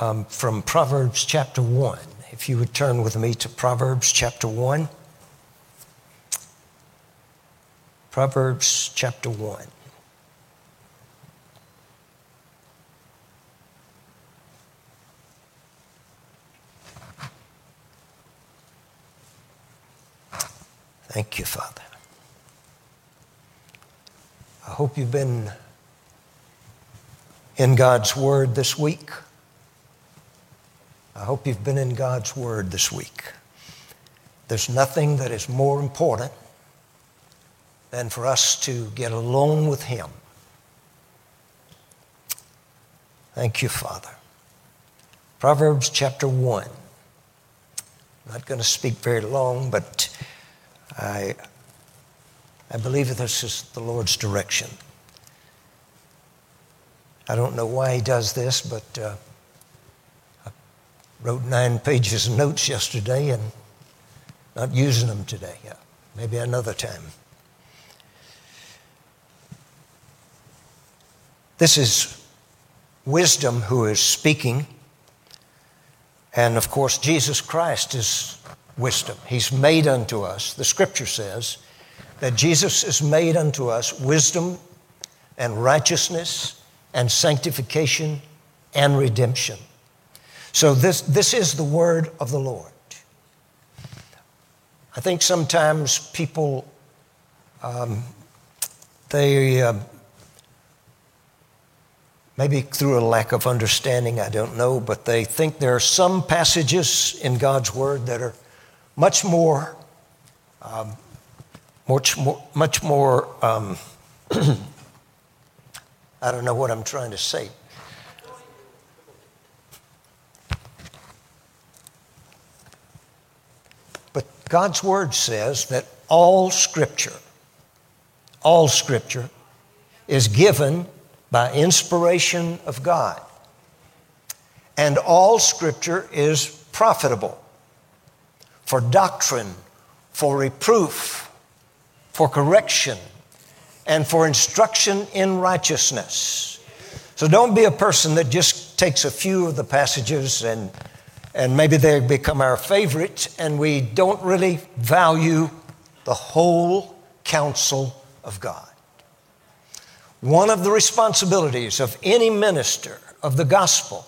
um, from Proverbs chapter 1. If you would turn with me to Proverbs chapter 1. Proverbs chapter 1. Thank you, Father. I hope you've been in God's Word this week. I hope you've been in God's Word this week. There's nothing that is more important than for us to get alone with Him. Thank you, Father. Proverbs chapter 1. I'm not going to speak very long, but I, I believe this is the Lord's direction. I don't know why He does this, but uh, wrote nine pages of notes yesterday and not using them today. Yeah, maybe another time. This is wisdom who is speaking. And of course, Jesus Christ is wisdom. He's made unto us, the scripture says, that Jesus is made unto us wisdom and righteousness and sanctification and redemption. So, this, this is the word of the Lord. I think sometimes people, um, they, uh, maybe through a lack of understanding, I don't know, but they think there are some passages in God's word that are much more, um, much more, much more um, I don't know what I'm trying to say. But God's Word says that all Scripture, all Scripture is given by inspiration of God. And all Scripture is profitable for doctrine, for reproof, for correction, and for instruction in righteousness. So don't be a person that just takes a few of the passages and, and maybe they become our favorites, and we don't really value the whole counsel of God. One of the responsibilities of any minister of the gospel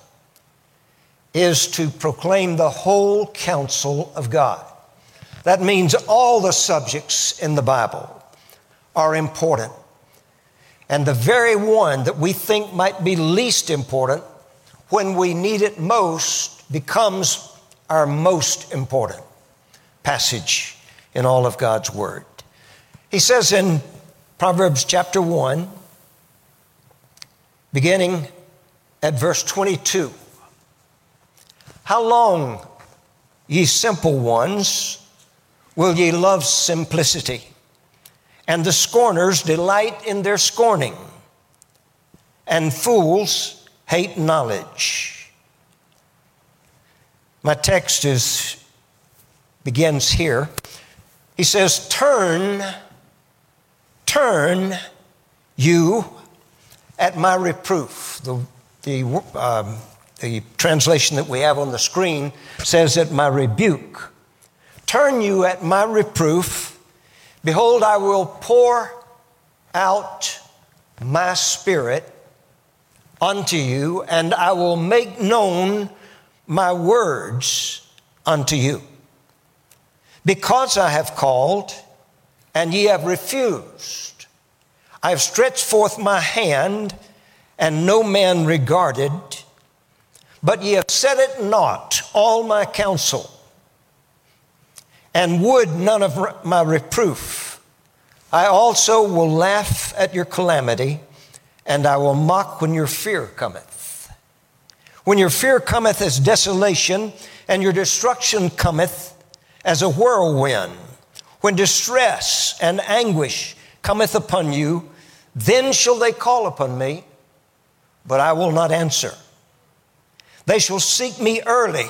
is to proclaim the whole counsel of God. That means all the subjects in the Bible are important. And the very one that we think might be least important, when we need it most, becomes our most important passage in all of God's Word. He says in Proverbs chapter 1, beginning at verse 22 how long, ye simple ones, will ye love simplicity? And the scorners delight in their scorning, and fools hate knowledge. My text is begins here. He says, Turn, turn you at my reproof. The, the um, the translation that we have on the screen says that my rebuke. Turn you at my reproof. Behold, I will pour out my spirit unto you, and I will make known my words unto you. Because I have called, and ye have refused, I have stretched forth my hand, and no man regarded but ye have set it not, all my counsel, and would none of my reproof. I also will laugh at your calamity, and I will mock when your fear cometh. When your fear cometh as desolation, and your destruction cometh as a whirlwind, when distress and anguish cometh upon you, then shall they call upon me, but I will not answer. They shall seek me early,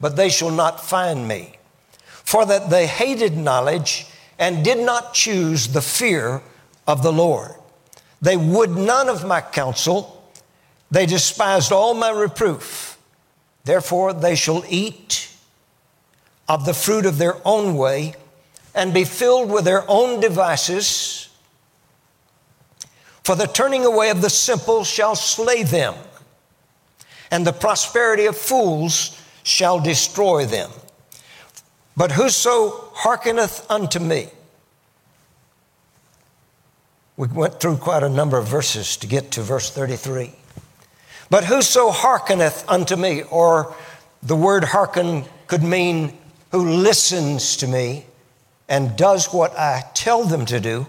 but they shall not find me. For that they hated knowledge and did not choose the fear of the Lord. They would none of my counsel. They despised all my reproof. Therefore, they shall eat of the fruit of their own way and be filled with their own devices. For the turning away of the simple shall slay them, and the prosperity of fools shall destroy them. But whoso hearkeneth unto me, we went through quite a number of verses to get to verse 33. But whoso hearkeneth unto me, or the word hearken could mean who listens to me and does what I tell them to do,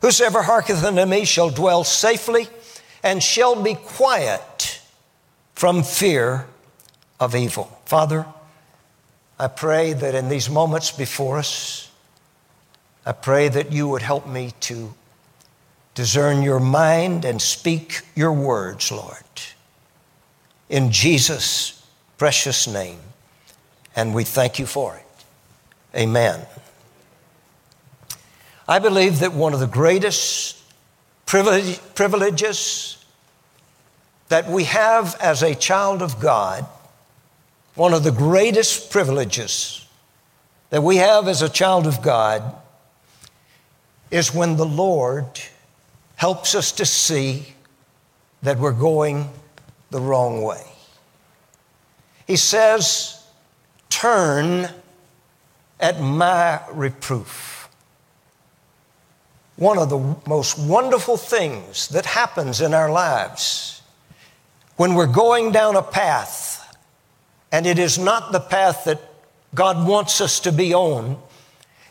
whosoever hearkeneth unto me shall dwell safely and shall be quiet from fear of evil. Father, I pray that in these moments before us, I pray that you would help me to discern your mind and speak your words, Lord. In Jesus' precious name. And we thank you for it. Amen. I believe that one of the greatest privileges that we have as a child of God, one of the greatest privileges that we have as a child of God, is when the Lord helps us to see that we're going the wrong way. He says, Turn at my reproof. One of the most wonderful things that happens in our lives when we're going down a path and it is not the path that God wants us to be on,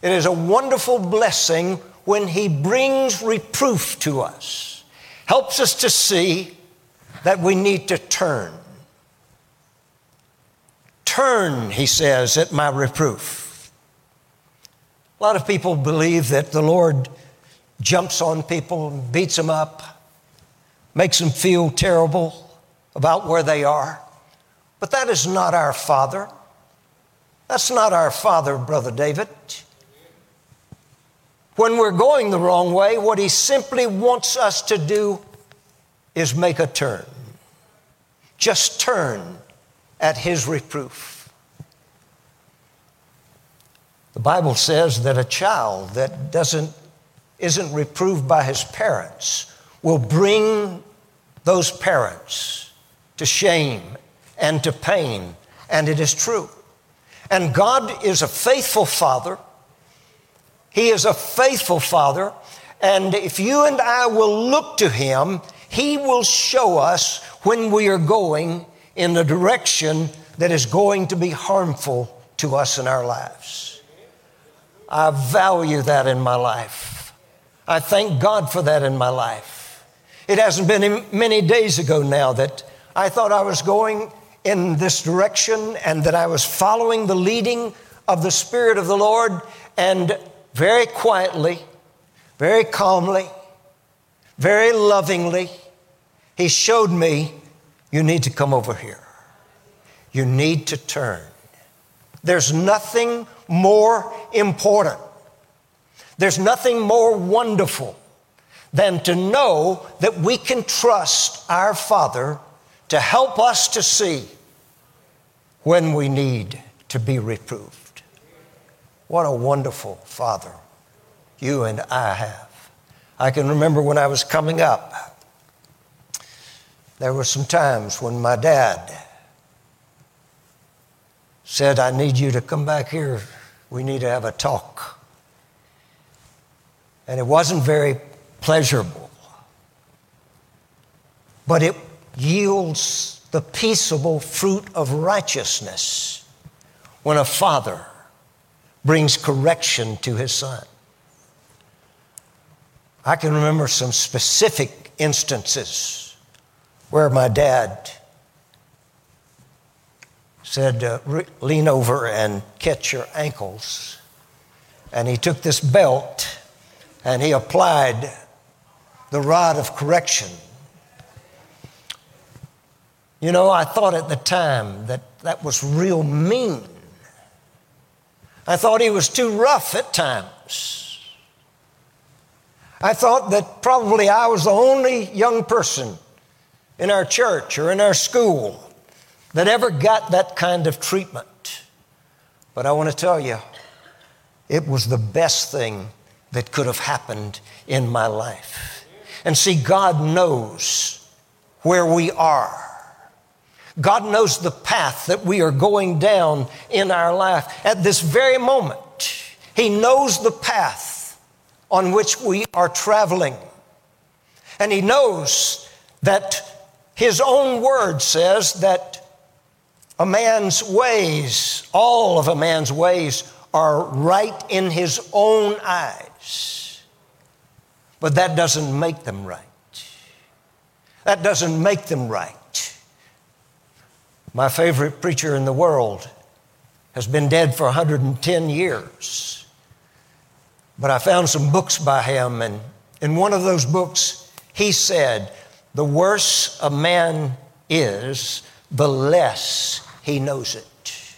it is a wonderful blessing when He brings reproof to us, helps us to see that we need to turn. Turn, He says, at my reproof. A lot of people believe that the Lord jumps on people, beats them up, makes them feel terrible about where they are. But that is not our Father. That's not our Father, Brother David. When we're going the wrong way, what He simply wants us to do is make a turn. Just turn at His reproof. The Bible says that a child that doesn't, isn't reproved by his parents will bring those parents to shame and to pain, and it is true. And God is a faithful Father he is a faithful Father, and if you and I will look to Him, He will show us when we are going in the direction that is going to be harmful to us in our lives. I value that in my life. I thank God for that in my life. It hasn't been many days ago now that I thought I was going in this direction and that I was following the leading of the Spirit of the Lord, and very quietly, very calmly, very lovingly, he showed me, you need to come over here. You need to turn. There's nothing more important. There's nothing more wonderful than to know that we can trust our Father to help us to see when we need to be reproved. What a wonderful father you and I have. I can remember when I was coming up, there were some times when my dad said, I need you to come back here. We need to have a talk. And it wasn't very pleasurable, but it yields the peaceable fruit of righteousness when a father brings correction to his son. I can remember some specific instances where my dad said, uh, Lean over and catch your ankles. And he took this belt and he applied the rod of correction. You know, I thought at the time that that was real mean. I thought he was too rough at times. I thought that probably I was the only young person in our church or in our school that ever got that kind of treatment. But I want to tell you, it was the best thing that could have happened in my life. And see, God knows where we are. God knows the path that we are going down in our life at this very moment. He knows the path on which we are traveling. And He knows that His own word says that a man's ways, all of a man's ways, are right in his own eyes. But that doesn't make them right. That doesn't make them right. My favorite preacher in the world has been dead for 110 years. But I found some books by him, and in one of those books, he said, The worse a man is, the less he knows it.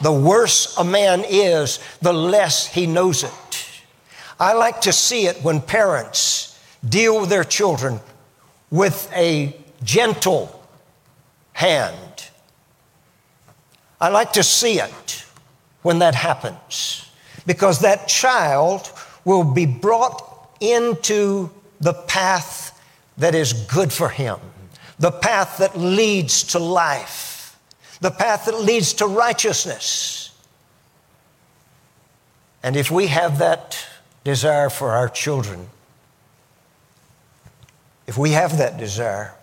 The worse a man is, the less he knows it. I like to see it when parents deal with their children with a gentle hand. I like to see it when that happens because that child will be brought into the path that is good for him, the path that leads to life, the path that leads to righteousness. And if we have that desire for our children, if we have that desire,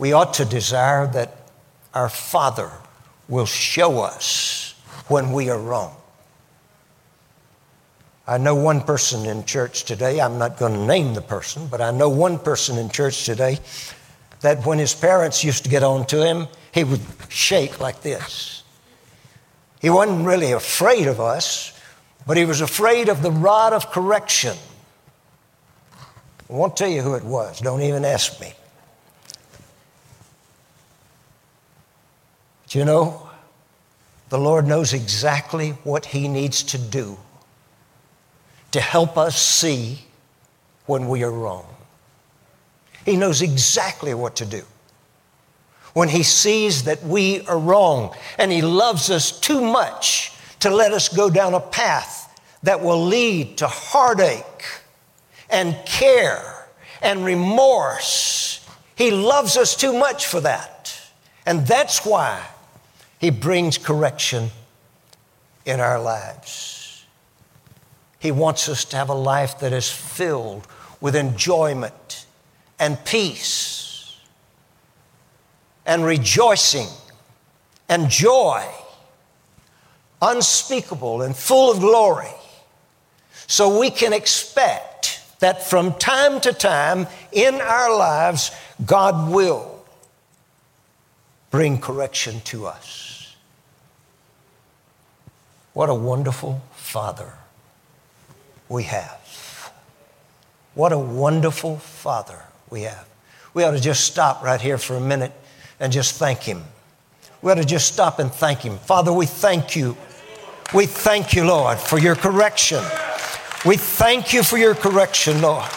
we ought to desire that our Father will show us when we are wrong. I know one person in church today, I'm not going to name the person, but I know one person in church today that when his parents used to get on to him, he would shake like this. He wasn't really afraid of us, but he was afraid of the rod of correction. I won't tell you who it was, don't even ask me. But you know, the Lord knows exactly what He needs to do to help us see when we are wrong. He knows exactly what to do. When He sees that we are wrong and He loves us too much to let us go down a path that will lead to heartache and care and remorse. He loves us too much for that. And that's why he brings correction in our lives. He wants us to have a life that is filled with enjoyment and peace and rejoicing and joy, unspeakable and full of glory. So we can expect that from time to time in our lives, God will bring correction to us. What a wonderful Father we have. What a wonderful Father we have. We ought to just stop right here for a minute and just thank Him. We ought to just stop and thank Him. Father, we thank you. We thank you, Lord, for your correction. We thank you for your correction, Lord.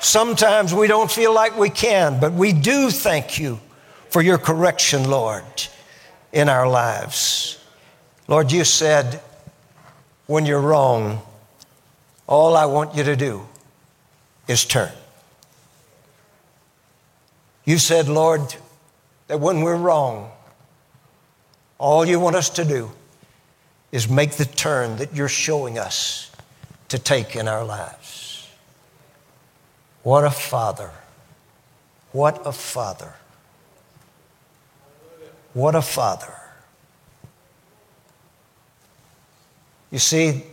Sometimes we don't feel like we can, but we do thank you for your correction, Lord, in our lives. Lord, you said when you're wrong, all I want you to do is turn. You said, Lord, that when we're wrong, all you want us to do is make the turn that you're showing us to take in our lives. What a father. What a father. What a father. You see,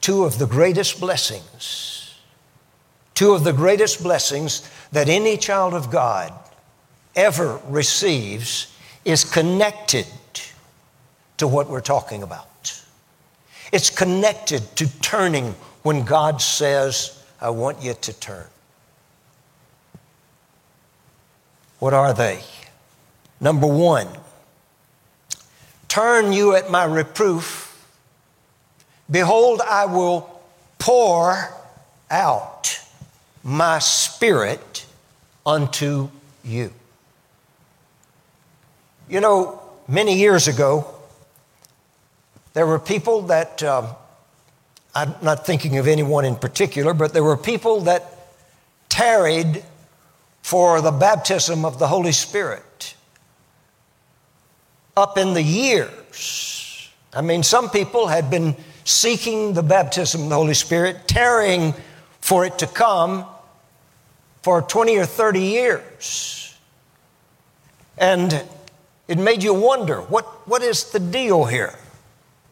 two of the greatest blessings, two of the greatest blessings that any child of God ever receives is connected to what we're talking about. It's connected to turning when God says, I want you to turn. What are they? Number one, Turn you at my reproof. Behold, I will pour out my spirit unto you. You know, many years ago, there were people that, um, I'm not thinking of anyone in particular, but there were people that tarried for the baptism of the Holy Spirit up in the years. I mean, some people had been seeking the baptism of the Holy Spirit, tarrying for it to come for 20 or 30 years. And it made you wonder what, what is the deal here?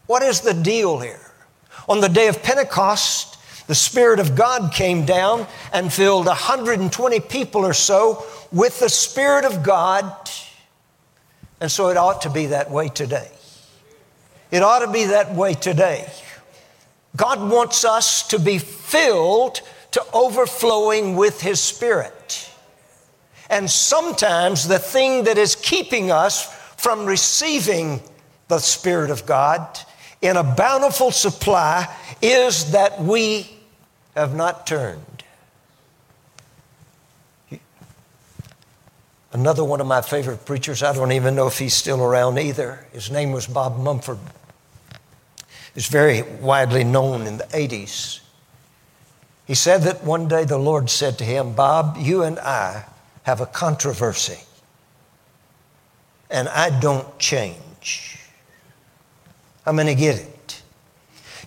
What is the deal here? On the day of Pentecost, the Spirit of God came down and filled 120 people or so with the Spirit of God. And so it ought to be that way today. It ought to be that way today. God wants us to be filled to overflowing with His Spirit. And sometimes the thing that is keeping us from receiving the Spirit of God in a bountiful supply is that we have not turned. Another one of my favorite preachers, I don't even know if he's still around either. His name was Bob Mumford. He's very widely known in the 80s. He said that one day the Lord said to him, Bob, you and I have a controversy, and I don't change. How many get it?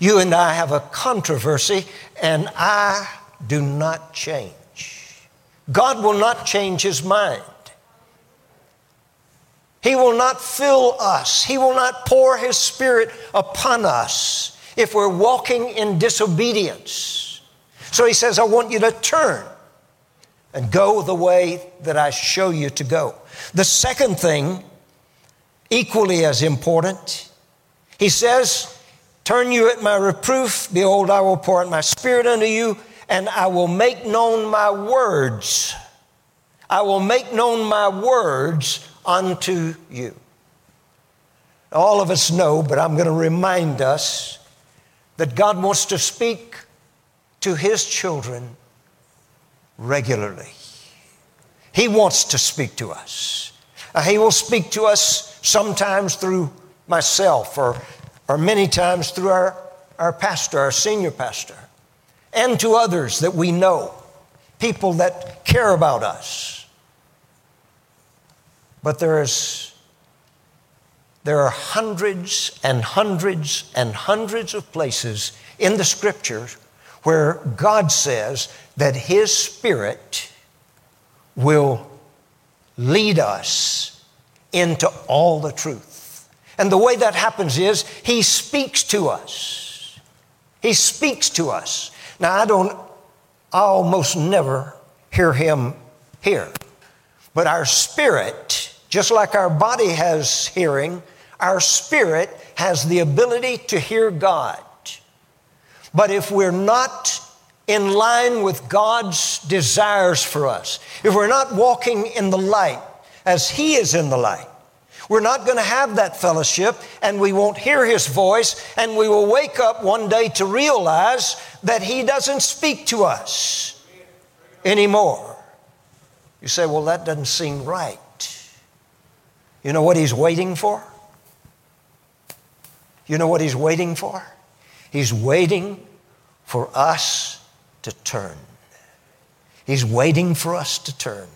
You and I have a controversy, and I do not change. God will not change his mind. He will not fill us. He will not pour His Spirit upon us if we're walking in disobedience. So He says, I want you to turn and go the way that I show you to go. The second thing, equally as important, He says, Turn you at my reproof. Behold, I will pour out my Spirit unto you, and I will make known my words. I will make known my words unto you. All of us know, but I'm going to remind us that God wants to speak to His children regularly. He wants to speak to us. Uh, he will speak to us sometimes through myself or, or many times through our, our pastor, our senior pastor, and to others that we know, people that care about us. But there is there are hundreds and hundreds and hundreds of places in the scriptures where God says that His Spirit will lead us into all the truth. And the way that happens is He speaks to us. He speaks to us. Now, I don't, I almost never hear Him here, but our spirit just like our body has hearing, our spirit has the ability to hear God. But if we're not in line with God's desires for us, if we're not walking in the light as He is in the light, we're not going to have that fellowship and we won't hear His voice and we will wake up one day to realize that He doesn't speak to us anymore. You say, well, that doesn't seem right. You know what he's waiting for? You know what he's waiting for? He's waiting for us to turn. He's waiting for us to turn.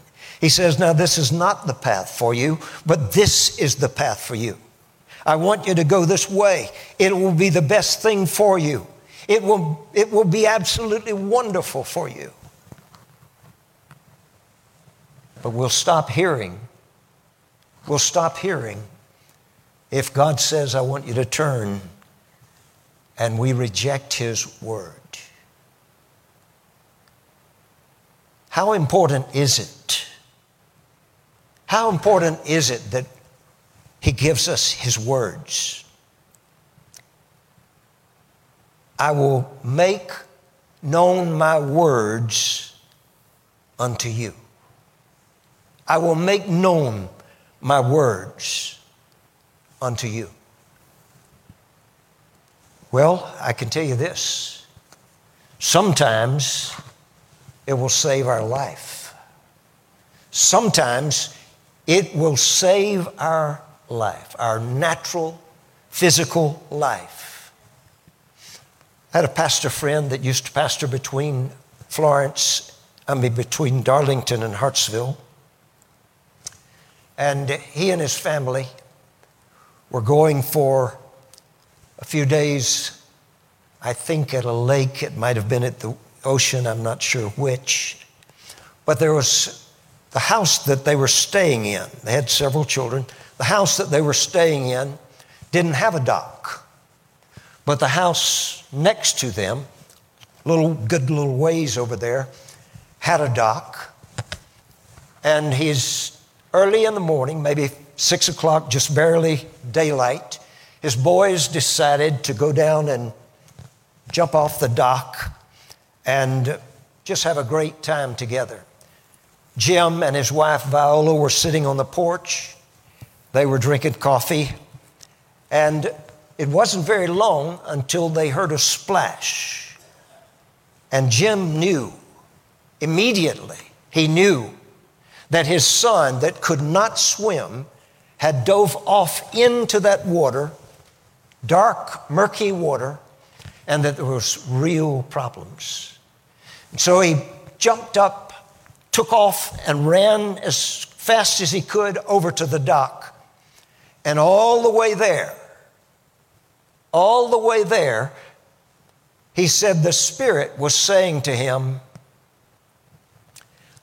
He says, Now, this is not the path for you, but this is the path for you. I want you to go this way. It will be the best thing for you. It will, it will be absolutely wonderful for you. But we'll stop hearing will stop hearing if God says, I want you to turn, and we reject His word. How important is it? How important is it that He gives us His words? I will make known my words unto you. I will make known my words unto you. Well, I can tell you this sometimes it will save our life. Sometimes It will save our life, our natural, physical life. I had a pastor friend that used to pastor between Florence, I mean, between Darlington and Hartsville. And he and his family were going for a few days, I think at a lake. It might have been at the ocean, I'm not sure which. But there was the house that they were staying in, they had several children. The house that they were staying in didn't have a dock, but the house next to them, little good little ways over there, had a dock. And he's early in the morning, maybe six o'clock, just barely daylight. His boys decided to go down and jump off the dock and just have a great time together. Jim and his wife Viola were sitting on the porch. They were drinking coffee. And it wasn't very long until they heard a splash. And Jim knew immediately, he knew that his son, that could not swim, had dove off into that water, dark, murky water, and that there was real problems. And so he jumped up took off and ran as fast as he could over to the dock. And all the way there, all the way there, he said the Spirit was saying to him,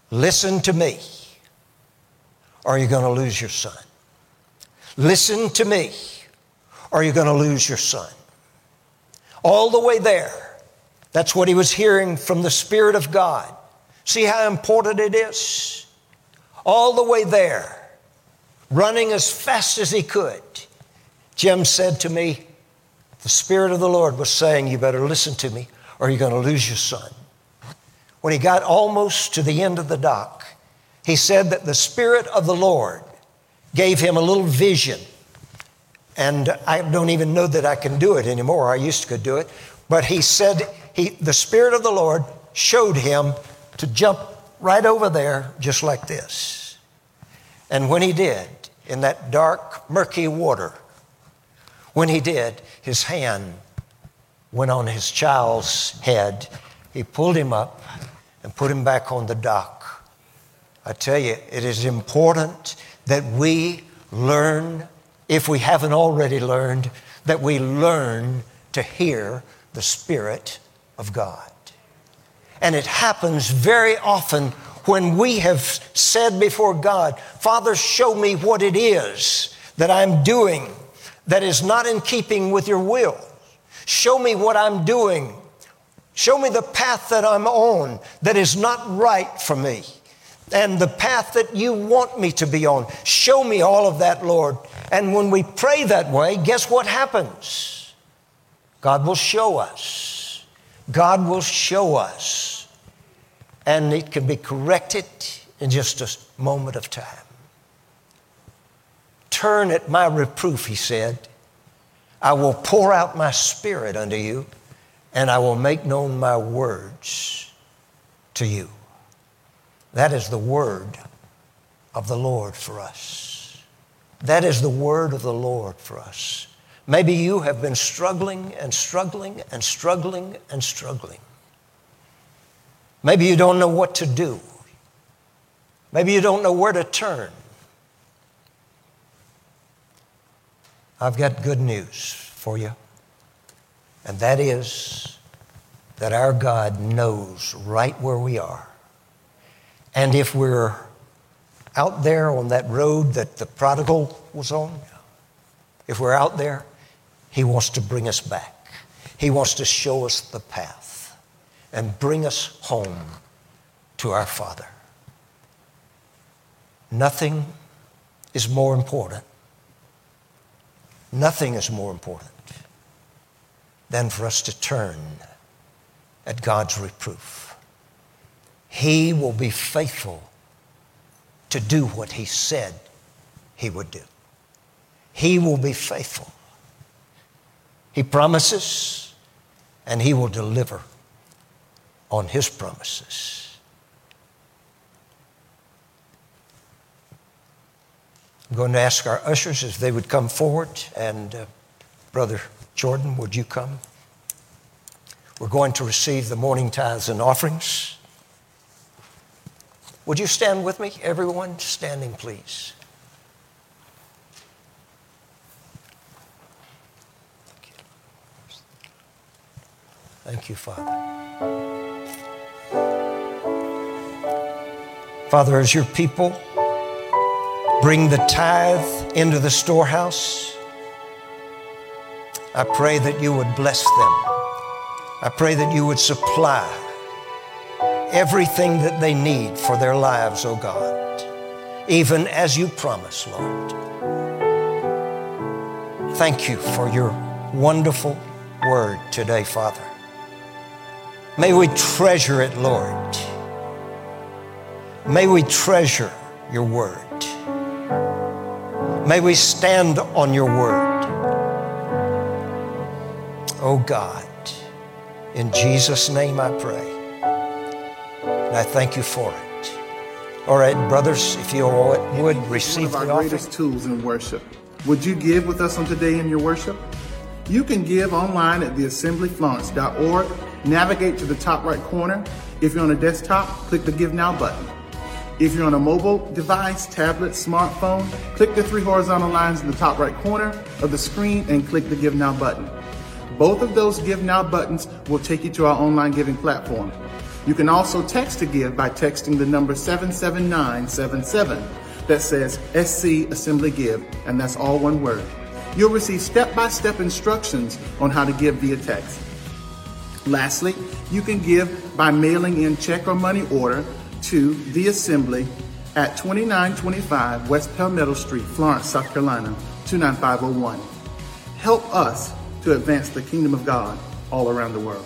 Listen to me, or you're going to lose your son. Listen to me, or you're going to lose your son. All the way there, that's what he was hearing from the Spirit of God. See how important it is? All the way there, running as fast as he could. Jim said to me, The Spirit of the Lord was saying, You better listen to me or you're going to lose your son. When he got almost to the end of the dock, he said that the Spirit of the Lord gave him a little vision. And I don't even know that I can do it anymore. I used to could do it. But he said he, the Spirit of the Lord showed him to jump right over there just like this. And when he did, in that dark, murky water, when he did, his hand went on his child's head. He pulled him up and put him back on the dock. I tell you, it is important that we learn, if we haven't already learned, that we learn to hear the Spirit of God. And it happens very often when we have said before God, Father, show me what it is that I'm doing that is not in keeping with your will. Show me what I'm doing. Show me the path that I'm on that is not right for me and the path that you want me to be on. Show me all of that, Lord. And when we pray that way, guess what happens? God will show us. God will show us, and it can be corrected in just a moment of time. Turn at my reproof, he said. I will pour out my spirit unto you, and I will make known my words to you. That is the word of the Lord for us. That is the word of the Lord for us. Maybe you have been struggling and struggling and struggling and struggling. Maybe you don't know what to do. Maybe you don't know where to turn. I've got good news for you, and that is that our God knows right where we are. And if we're out there on that road that the prodigal was on, if we're out there, he wants to bring us back. He wants to show us the path and bring us home to our Father. Nothing is more important. Nothing is more important than for us to turn at God's reproof. He will be faithful to do what He said He would do. He will be faithful. He promises, and He will deliver on His promises. I'm going to ask our ushers if they would come forward. And uh, Brother Jordan, would you come? We're going to receive the morning tithes and offerings. Would you stand with me? Everyone standing, please. Thank you, Father. Father, as your people bring the tithe into the storehouse, I pray that you would bless them. I pray that you would supply everything that they need for their lives, O oh God, even as you promise, Lord. Thank you for your wonderful word today, Father. May we treasure it, Lord. May we treasure your word. May we stand on your word. Oh God, in Jesus' name I pray. I thank you for it. All right, brothers, if you would receive One of our greatest tools in worship. Would you give with us on today in your worship? You can give online at theassemblyflorence.org Navigate to the top right corner. If you're on a desktop, click the Give Now button. If you're on a mobile device, tablet, smartphone, click the three horizontal lines in the top right corner of the screen and click the Give Now button. Both of those Give Now buttons will take you to our online giving platform. You can also text to give by texting the number 77977 that says SC Assembly Give, and that's all one word. You'll receive step by step instructions on how to give via text. Lastly, you can give by mailing in check or money order to the Assembly at 2925 West Palmetto Street, Florence, South Carolina, 29501. Help us to advance the kingdom of God all around the world.